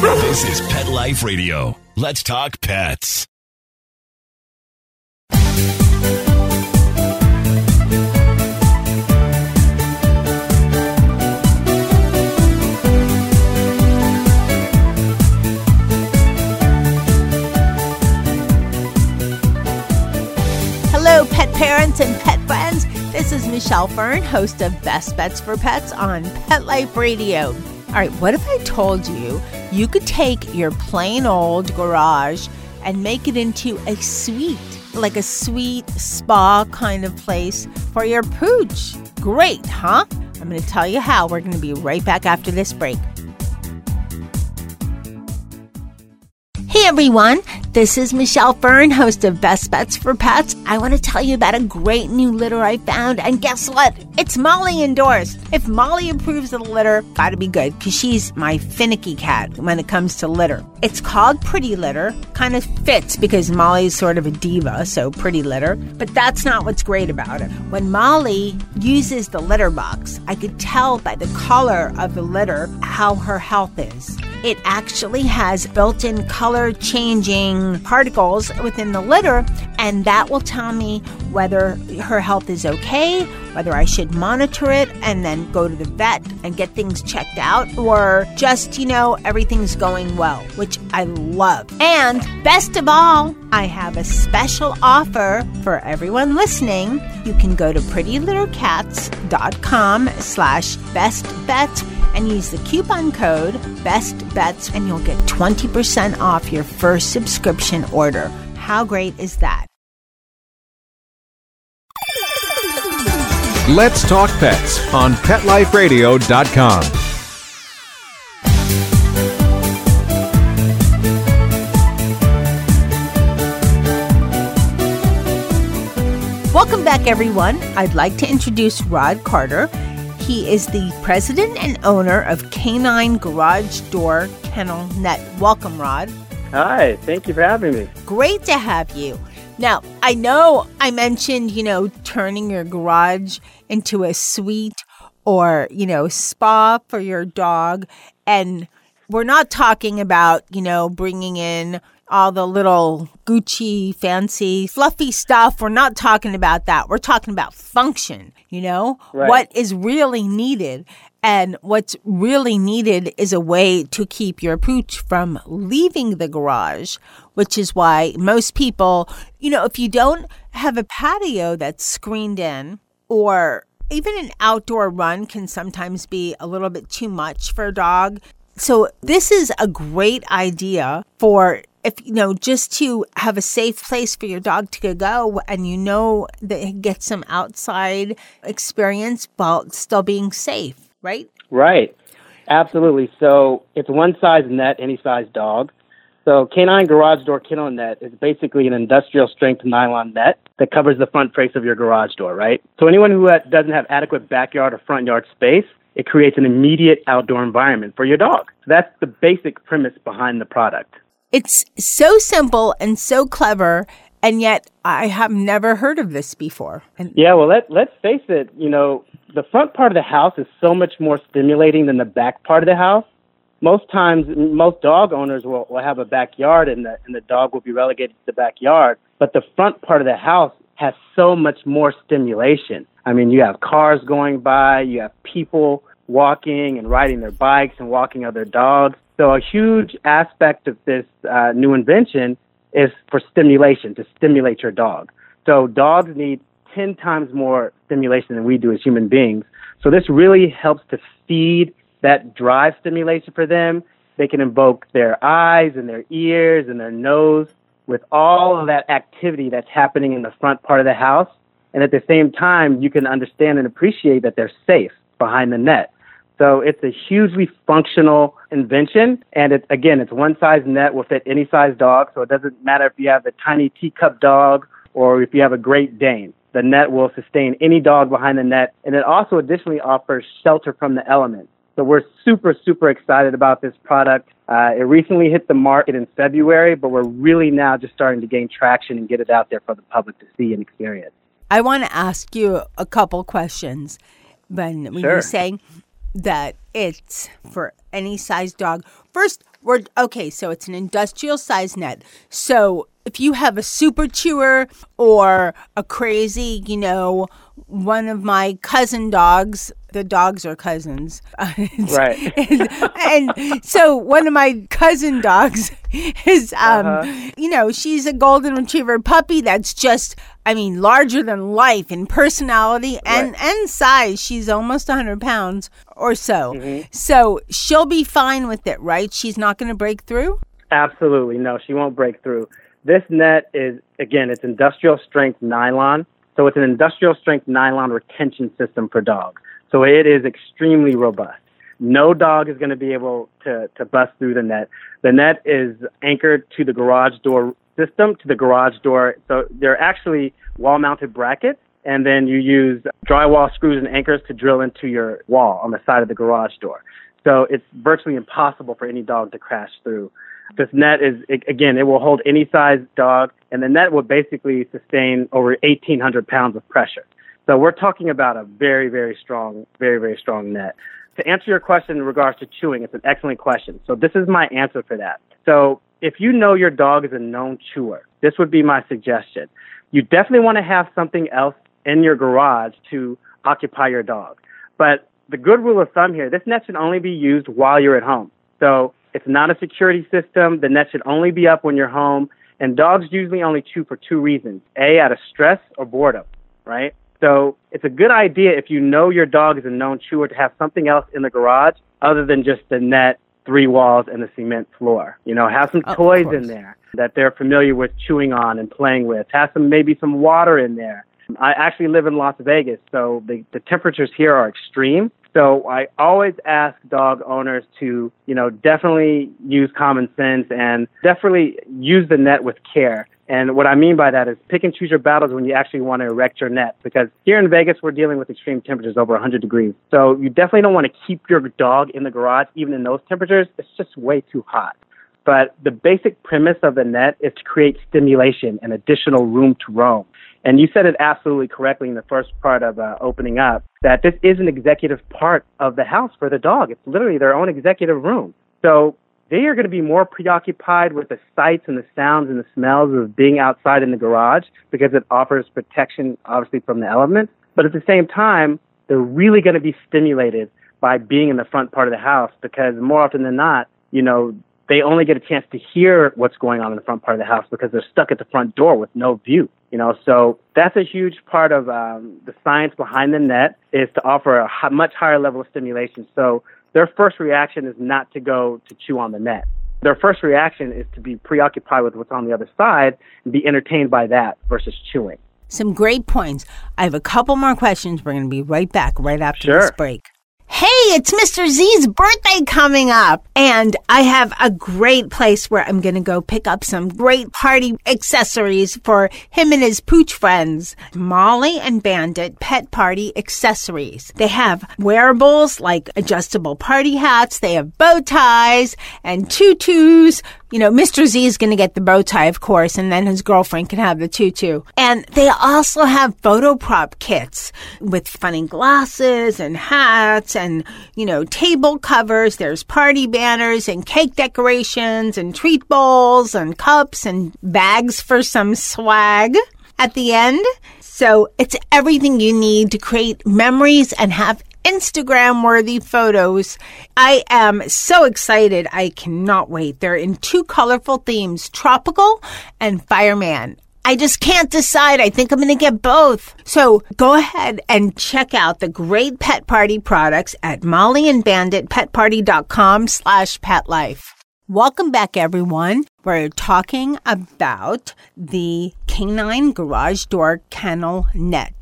This is Pet Life Radio. Let's talk pets. Hello, pet parents and pet friends. This is Michelle Fern, host of Best Bets for Pets on Pet Life Radio. All right, what if I told you you could take your plain old garage and make it into a suite, like a sweet spa kind of place for your pooch? Great, huh? I'm going to tell you how. We're going to be right back after this break. Hey everyone, this is Michelle Fern, host of Best Bets for Pets. I want to tell you about a great new litter I found, and guess what? It's Molly endorsed. If Molly approves of the litter, gotta be good, because she's my finicky cat when it comes to litter. It's called Pretty Litter, kind of fits because Molly's sort of a diva, so Pretty Litter, but that's not what's great about it. When Molly uses the litter box, I could tell by the color of the litter how her health is. It actually has built in color changing particles within the litter, and that will tell me whether her health is okay, whether I should monitor it and then go to the vet and get things checked out, or just, you know, everything's going well, which I love. And best of all, I have a special offer for everyone listening. You can go to prettylittercats.com slash bestbet and use the coupon code BESTBETS and you'll get 20% off your first subscription order. How great is that? Let's Talk Pets on PetLifeRadio.com. Welcome back, everyone. I'd like to introduce Rod Carter. He is the president and owner of Canine Garage Door Kennel Net. Welcome, Rod. Hi, thank you for having me. Great to have you. Now, I know I mentioned, you know, turning your garage into a suite or, you know, spa for your dog. And we're not talking about, you know, bringing in all the little Gucci, fancy, fluffy stuff. We're not talking about that. We're talking about function, you know, Right. what is really needed. And what's really needed is a way to keep your pooch from leaving the garage, which is why most people, you know, if you don't have a patio that's screened in or even an outdoor run can sometimes be a little bit too much for a dog. So this is a great idea for if you know just to have a safe place for your dog to go and you know that it gets some outside experience while still being safe, right? Right, absolutely. So it's one size net, any size dog. So Canine Garage Door Kennel Net is basically an industrial strength nylon net that covers the front face of your garage door, right? So anyone who doesn't have adequate backyard or front yard space, it creates an immediate outdoor environment for your dog. So that's the basic premise behind the product. It's so simple and so clever and yet I have never heard of this before. And Yeah, well, let, let's face it, you know, the front part of the house is so much more stimulating than the back part of the house. Most times, most dog owners will, will have a backyard and the, and the dog will be relegated to the backyard. But the front part of the house has so much more stimulation. I mean, you have cars going by, you have people walking and riding their bikes and walking other dogs. So a huge aspect of this uh, new invention is for stimulation, to stimulate your dog. So dogs need 10 times more stimulation than we do as human beings. So this really helps to feed that drive stimulation for them. They can invoke their eyes and their ears and their nose with all of that activity that's happening in the front part of the house. And at the same time, you can understand and appreciate that they're safe behind the net. So it's a hugely functional invention. And it, again, it's one size net will fit any size dog. So it doesn't matter if you have the tiny teacup dog or if you have a Great Dane. The net will sustain any dog behind the net. And it also additionally offers shelter from the elements. So we're super, super excited about this product. Uh, it recently hit the market in February, but we're really now just starting to gain traction and get it out there for the public to see and experience. I want to ask you a couple questions. When, when Sure. you're saying that it's for any size dog, first, We're okay, so it's an industrial size net. So if you have a super chewer or a crazy, you know, one of my cousin dogs, the dogs are cousins. Right. and, and so one of my cousin dogs is um Uh-huh. you know, she's a golden retriever puppy that's just I mean, larger than life in personality and, and size. She's almost 100 pounds or so. Mm-hmm. So she'll be fine with it, right? She's not going to break through? Absolutely. No, she won't break through. This net is, again, it's industrial strength nylon. So it's an industrial strength nylon retention system for dogs. So it is extremely robust. No dog is going to be able to, to bust through the net. The net is anchored to the garage door system, to the garage door. So they're actually wall mounted brackets. And then you use drywall screws and anchors to drill into your wall on the side of the garage door. So it's virtually impossible for any dog to crash through. This net is, again, it will hold any size dog, and the net will basically sustain over 1,800 pounds of pressure. So we're talking about a very, very strong, very, very strong net. To answer your question in regards to chewing, it's an excellent question. So this is my answer for that. So if you know your dog is a known chewer, this would be my suggestion. You definitely want to have something else in your garage to occupy your dog. But the good rule of thumb here, this net should only be used while you're at home. So it's not a security system. The net should only be up when you're home. And dogs usually only chew for two reasons. A, out of stress or boredom, right? So it's a good idea if you know your dog is a known chewer to have something else in the garage other than just the net, three walls, and the cement floor. You know, have some Of toys in there that they're familiar with chewing on and playing with. Have some maybe some water in there. I actually live in Las Vegas, so the, the temperatures here are extreme. So I always ask dog owners to, you know, definitely use common sense and definitely use the net with care. And what I mean by that is pick and choose your battles when you actually want to erect your net. Because here in Vegas, we're dealing with extreme temperatures over 100 degrees. So you definitely don't want to keep your dog in the garage, even in those temperatures. It's just way too hot. But the basic premise of the net is to create stimulation and additional room to roam. And you said it absolutely correctly in the first part of uh, opening up that this is an executive part of the house for the dog. It's literally their own executive room. So they are going to be more preoccupied with the sights and the sounds and the smells of being outside in the garage because it offers protection, obviously, from the elements. But at the same time, they're really going to be stimulated by being in the front part of the house because more often than not, you know, they only get a chance to hear what's going on in the front part of the house because they're stuck at the front door with no view. You know, so that's a huge part of um, the science behind the net is to offer a much higher level of stimulation. So their first reaction is not to go to chew on the net. Their first reaction is to be preoccupied with what's on the other side and be entertained by that versus chewing. Some great points. I have a couple more questions. We're going to be right back right after Sure. this break. Hey, it's Mr. Z's birthday coming up, and I have a great place where I'm going to go pick up some great party accessories for him and his pooch friends. Molly and Bandit Pet Party Accessories. They have wearables like adjustable party hats, they have bow ties and tutus. You know, Mr. Z is going to get the bow tie, of course, and then his girlfriend can have the tutu. And they also have photo prop kits with funny glasses and hats and, you know, table covers. There's party banners and cake decorations and treat bowls and cups and bags for some swag at the end. So it's everything you need to create memories and have Instagram worthy photos. I am so excited. I cannot wait. They're in two colorful themes tropical and fireman. I just can't decide. I think I'm going to get both. So go ahead and check out the great pet party products at mollyandbanditpetparty.com slash petlife. Welcome back, everyone. We're talking about the canine garage door kennel net.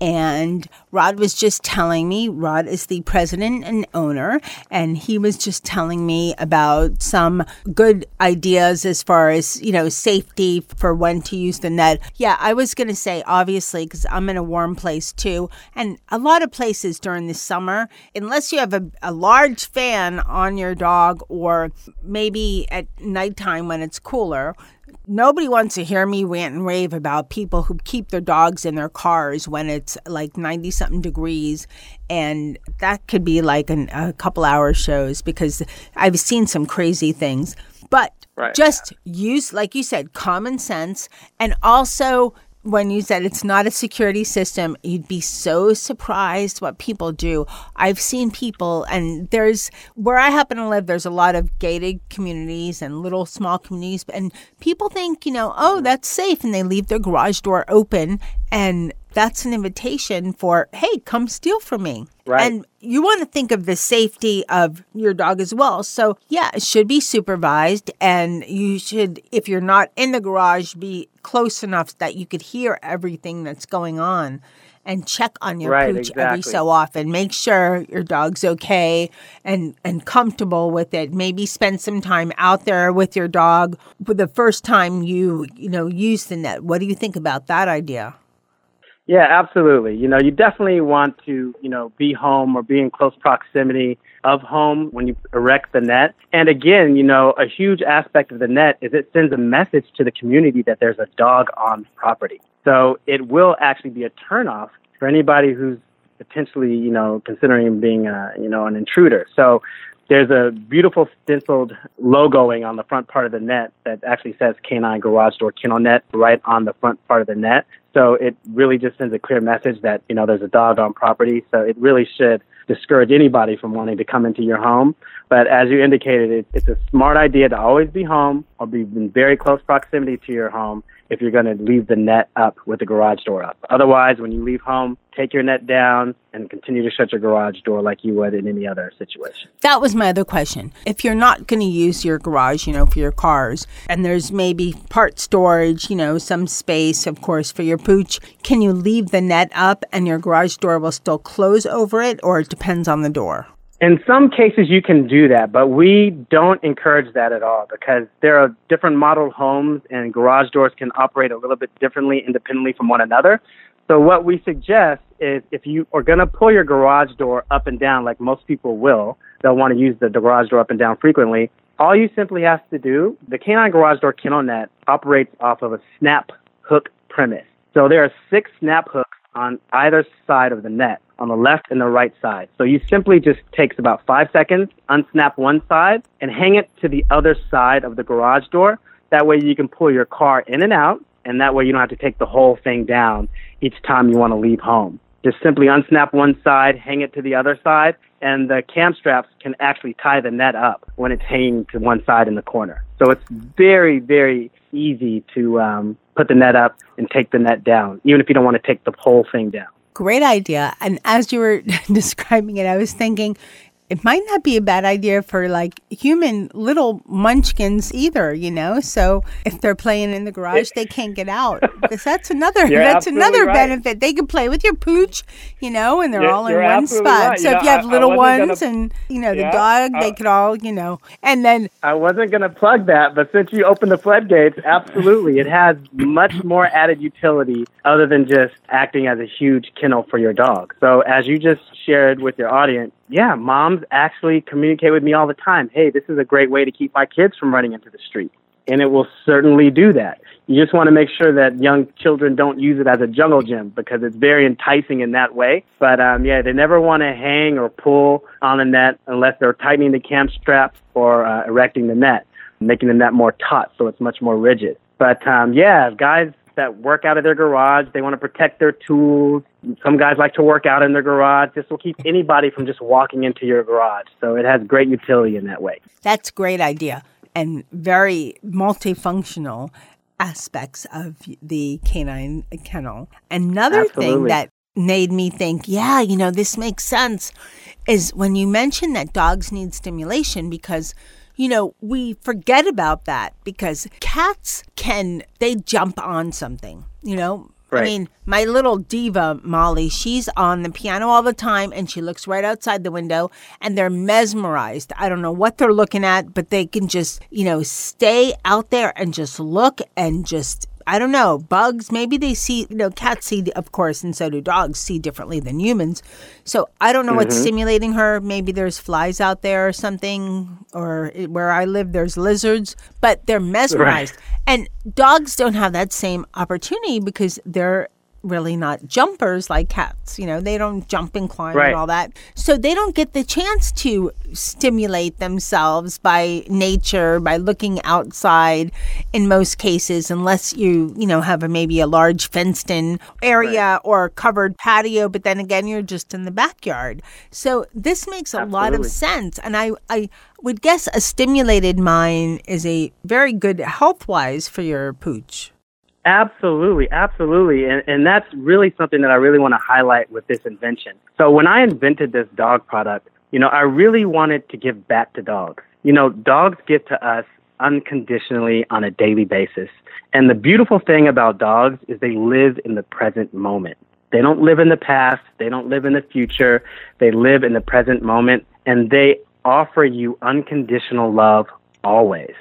And Rod was just telling me, Rod is the president and owner, and he was just telling me about some good ideas as far as, you know, safety for when to use the net. Yeah, I was going to say, obviously, because I'm in a warm place too. And a lot of places during the summer, unless you have a, a large fan on your dog or maybe at nighttime when it's cooler, nobody wants to hear me rant and rave about people who keep their dogs in their cars when it's like 90 something degrees and that could be like an, a couple hour shows because i've seen some crazy things but Right. just use like you said common sense and also when you said it's not a security system, you'd be so surprised what people do. I've seen people, and there's where I happen to live, there's a lot of gated communities and little small communities, and people think, you know, oh, that's safe, and they leave their garage door open, and that's an invitation for, hey, come steal from me. Right. And you want to think of the safety of your dog as well. So, yeah, it should be supervised. And you should, if you're not in the garage, be close enough that you could hear everything that's going on and check on your Right, pooch every so often. Make sure your dog's okay and, and comfortable with it. Maybe spend some time out there with your dog for the first time you, you know, use the net. What do you think about that idea? Yeah, absolutely. You know, you definitely want to, you know, be home or be in close proximity of home when you erect the net. And again, you know, a huge aspect of the net is it sends a message to the community that there's a dog on property. So it will actually be a turnoff for anybody who's potentially, you know, considering being, a, you know, an intruder. So there's a beautiful stenciled logoing on the front part of the net that actually says Canine Garage Door Kennel Net right on the front part of the net. So it really just sends a clear message that, you know, there's a dog on property. So it really should discourage anybody from wanting to come into your home. But as you indicated, it, it's a smart idea to always be home or be in very close proximity to your home if you're going to leave the net up with the garage door up. Otherwise, when you leave home, take your net down and continue to shut your garage door like you would in any other situation. That was my other question. If you're not going to use your garage, you know, for your cars, and there's maybe part storage, you know, some space, of course, for your pooch, can you leave the net up and your garage door will still close over it, or it depends on the door? In some cases, you can do that, but we don't encourage that at all because there are different model homes and garage doors can operate a little bit differently independently from one another. So, what we suggest is if you are going to pull your garage door up and down, like most people will, they'll want to use the garage door up and down frequently. All you simply have to do, the Canine Garage Door Kennel Net operates off of a snap hook premise. So, there are six snap hooks on either side of the net, on the left and the right side. So you simply just takes about five seconds, unsnap one side, and hang it to the other side of the garage door. That way you can pull your car in and out, and that way you don't have to take the whole thing down each time you want to leave home. Just simply unsnap one side, hang it to the other side, and the cam straps can actually tie the net up when it's hanging to one side in the corner. So it's very, very easy to um, put the net up and take the net down, even if you don't want to take the whole thing down. Great idea. And as you were describing it, I was thinking it might not be a bad idea for like human little munchkins either, you know? So if they're playing in the garage, they can't get out. That's another that's another right. benefit. They can play with your pooch, you know, and they're You're- all in one spot. right. So You if know, you have I- I little wasn't ones gonna- and you know, the Yeah, dog, I- they could all, you know. And then I wasn't going to plug that, but since you opened the floodgates, absolutely. It has much more added utility other than just acting as a huge kennel for your dog. So, as you just shared with your audience, yeah, moms actually communicate with me all the time. Hey, this is a great way to keep my kids from running into the street. And it will certainly do that. You just want to make sure that young children don't use it as a jungle gym because it's very enticing in that way. But um, yeah, they never want to hang or pull on the net unless they're tightening the cam strap or uh, erecting the net, making the net more taut so it's much more rigid. But um, yeah, guys that work out of their garage, they want to protect their tools. Some guys like to work out in their garage. This will keep anybody from just walking into your garage. So it has great utility in that way. That's a great idea and very multifunctional aspects of the canine kennel. Another thing that made me think, yeah, you know, this makes sense is when you mention that dogs need stimulation because you know, we forget about that because cats can they jump on something, you know? I mean, my little diva, Molly, she's on the piano all the time and she looks right outside the window and they're mesmerized. I don't know what they're looking at, but they can just, you know, stay out there and just look and just I don't know, bugs. Maybe they see, you know, cats see, of course, and so do dogs see differently than humans. So I don't know what's Mm-hmm. stimulating her. Maybe there's flies out there or something, or where I live, there's lizards, but they're mesmerized. And dogs don't have that same opportunity because they're really not jumpers like cats. You know, they don't jump and climb Right. and all that. So they don't get the chance to stimulate themselves by nature, by looking outside in most cases, unless you, you know, have a, maybe a large fenced in area or covered patio, but then again, you're just in the backyard. So this makes a lot of sense. And I, I would guess a stimulated mind is a very good health wise for your pooch. Absolutely, absolutely. And, and that's really something that I really want to highlight with this invention. So when I invented this dog product, you know, I really wanted to give back to dogs. You know, dogs give to us unconditionally on a daily basis. And the beautiful thing about dogs is they live in the present moment. They don't live in the past. They don't live in the future. They live in the present moment and they offer you unconditional love always.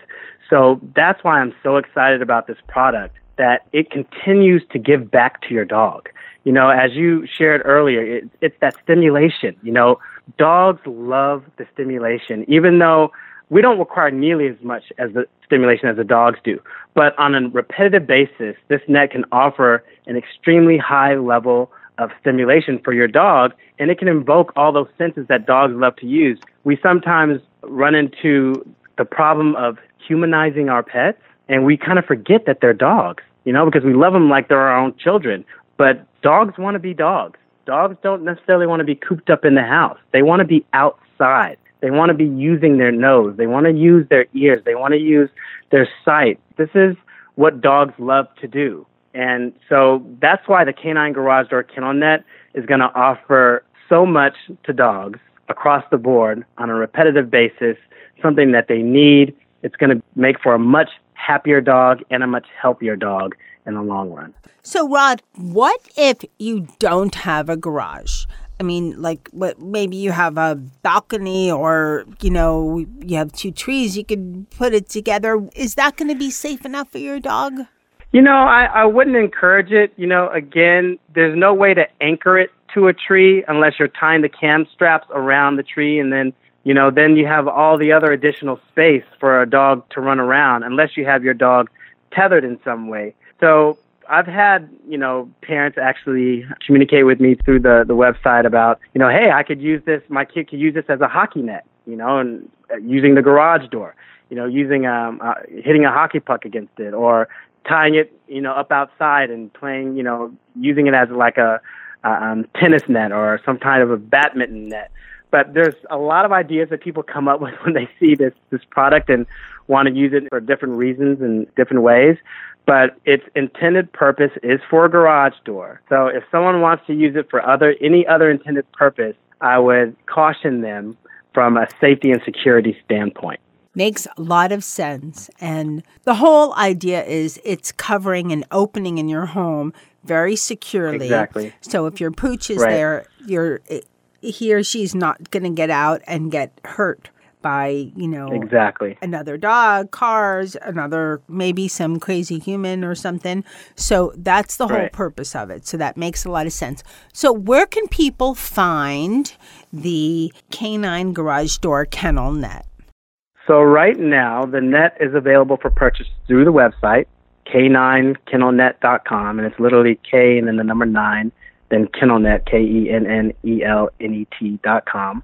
So that's why I'm so excited about this product that it continues to give back to your dog. You know, as you shared earlier, it, it's that stimulation. You know, dogs love the stimulation, even though we don't require nearly as much as the stimulation as the dogs do. But on a repetitive basis, this net can offer an extremely high level of stimulation for your dog, and it can invoke all those senses that dogs love to use. We sometimes run into the problem of humanizing our pets, and we kind of forget that they're dogs, you know, because we love them like they're our own children. But dogs want to be dogs. Dogs don't necessarily want to be cooped up in the house. They want to be outside. They want to be using their nose. They want to use their ears. They want to use their sight. This is what dogs love to do. And so that's why the Canine Garage Door Kennel Net is going to offer so much to dogs across the board on a repetitive basis, something that they need. It's going to make for a much happier dog and a much healthier dog in the long run. So, Rod, what if you don't have a garage? I mean, like, what? Maybe you have a balcony, or you know, you have two trees. You could put it together. Is that going to be safe enough for your dog? You know, I, I wouldn't encourage it. You know, again, there's no way to anchor it to a tree unless you're tying the cam straps around the tree and then you know, then you have all the other additional space for a dog to run around unless you have your dog tethered in some way. So I've had, you know, parents actually communicate with me through the, the website about, you know, hey, I could use this, my kid could use this as a hockey net, you know, and uh, using the garage door, you know, using, um, uh, hitting a hockey puck against it or tying it, you know, up outside and playing, you know, using it as like a, um, tennis net or some kind of a badminton net but there's a lot of ideas that people come up with when they see this this product and want to use it for different reasons and different ways. But its intended purpose is for a garage door. So if someone wants to use it for other any other intended purpose, I would caution them from a safety and security standpoint. Makes a lot of sense. And the whole idea is it's covering an opening in your home very securely. Exactly. So if your pooch is Right. there, you're he or she's not going to get out and get hurt by, you know, Exactly. another dog, cars, another maybe some crazy human or something. So that's the whole Right. purpose of it. So that makes a lot of sense. So where can people find the Canine Garage Door Kennel Net? So right now, the net is available for purchase through the website, k9kennelnet.com, and it's literally K and then the number nine, then kennelnet, E K-E-N-N-E-L-N-E-T dot com.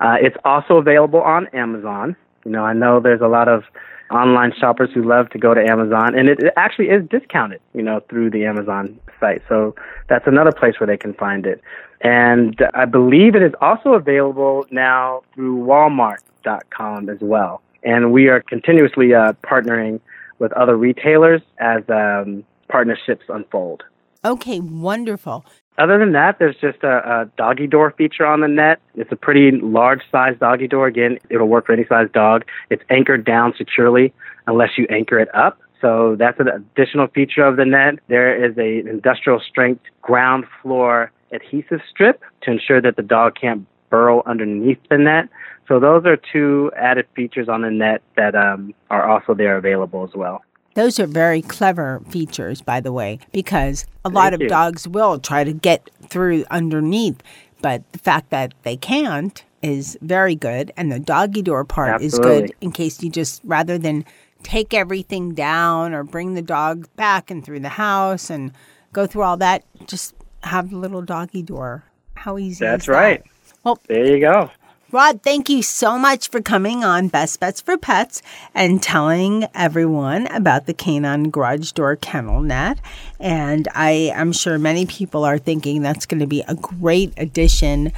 Uh, it's also available on Amazon. You know, I know there's a lot of online shoppers who love to go to Amazon, and it, it actually is discounted, you know, through the Amazon site. So that's another place where they can find it. And I believe it is also available now through Walmart.com as well. And we are continuously uh, partnering with other retailers as um, partnerships unfold. Okay, wonderful. Other than that, there's just a, a doggy door feature on the net. It's a pretty large size doggy door. Again, it'll work for any size dog. It's anchored down securely unless you anchor it up. So that's an additional feature of the net. There is a industrial strength ground floor adhesive strip to ensure that the dog can't burrow underneath the net. So those are two added features on the net that um, are also there available as well. Those are very clever features, by the way, because a lot of you. dogs will try to get through underneath, but the fact that they can't is very good. And the doggy door part is good in case you just, rather than take everything down or bring the dog back and through the house and go through all that, just have the little doggy door. How easy That's is that? right. Well, There you go. Rod, thank you so much for coming on Best Bets for Pets and telling everyone about the Canine Garage Door Kennel Net. And I am sure many people are thinking that's going to be a great addition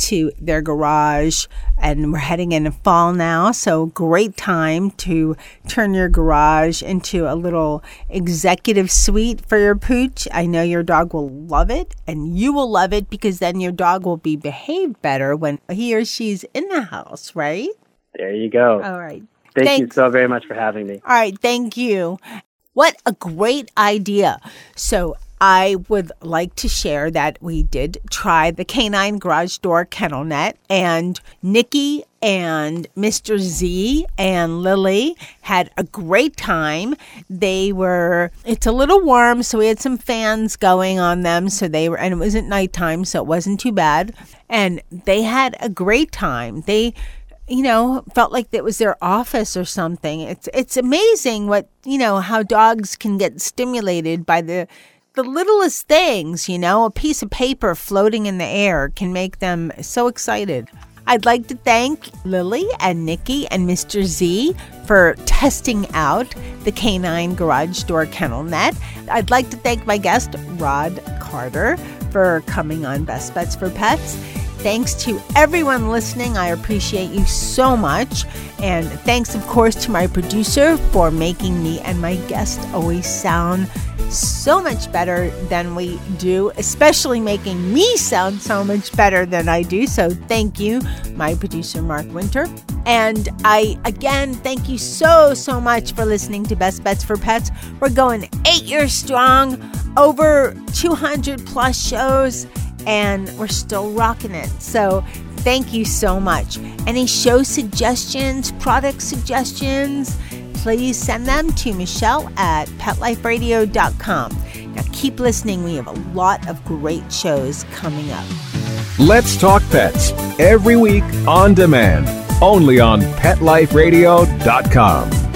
to their garage. And we're heading into fall now, so great time to turn your garage into a little executive suite for your pooch. I know your dog will love it, and you will love it because then your dog will be behaved better when he or she's in the house, right? There you go. All right. Thank you so very much for having me. All right, thank you. What a great idea. So, I would like to share that we did try the canine garage door kennel net, and Nikki and Mr. Z and Lily had a great time. They were, it's a little warm, so we had some fans going on them. So they were, and it wasn't nighttime, so it wasn't too bad. And they had a great time. They, you know, felt like it was their office or something. It's it's amazing what you know how dogs can get stimulated by the the littlest things. You know, a piece of paper floating in the air can make them so excited. I'd like to thank Lily and Nikki and Mr. Z for testing out the canine garage door kennel net. I'd like to thank my guest, Rod Carter, for coming on Best Bets for Pets. Thanks to everyone listening. I appreciate you so much. And thanks, of course, to my producer for making me and my guest always sound so much better than we do, especially making me sound so much better than I do. So thank you, my producer, Mark Winter. And I, again, thank you so, so much for listening to Best Bets for Pets. We're going eight years strong, over 200 plus shows and we're still rocking it. So thank you so much. Any show suggestions, product suggestions, please send them to Michelle at petliferadio.com. Now keep listening. We have a lot of great shows coming up. Let's Talk Pets every week on demand, only on PetLifeRadio.com.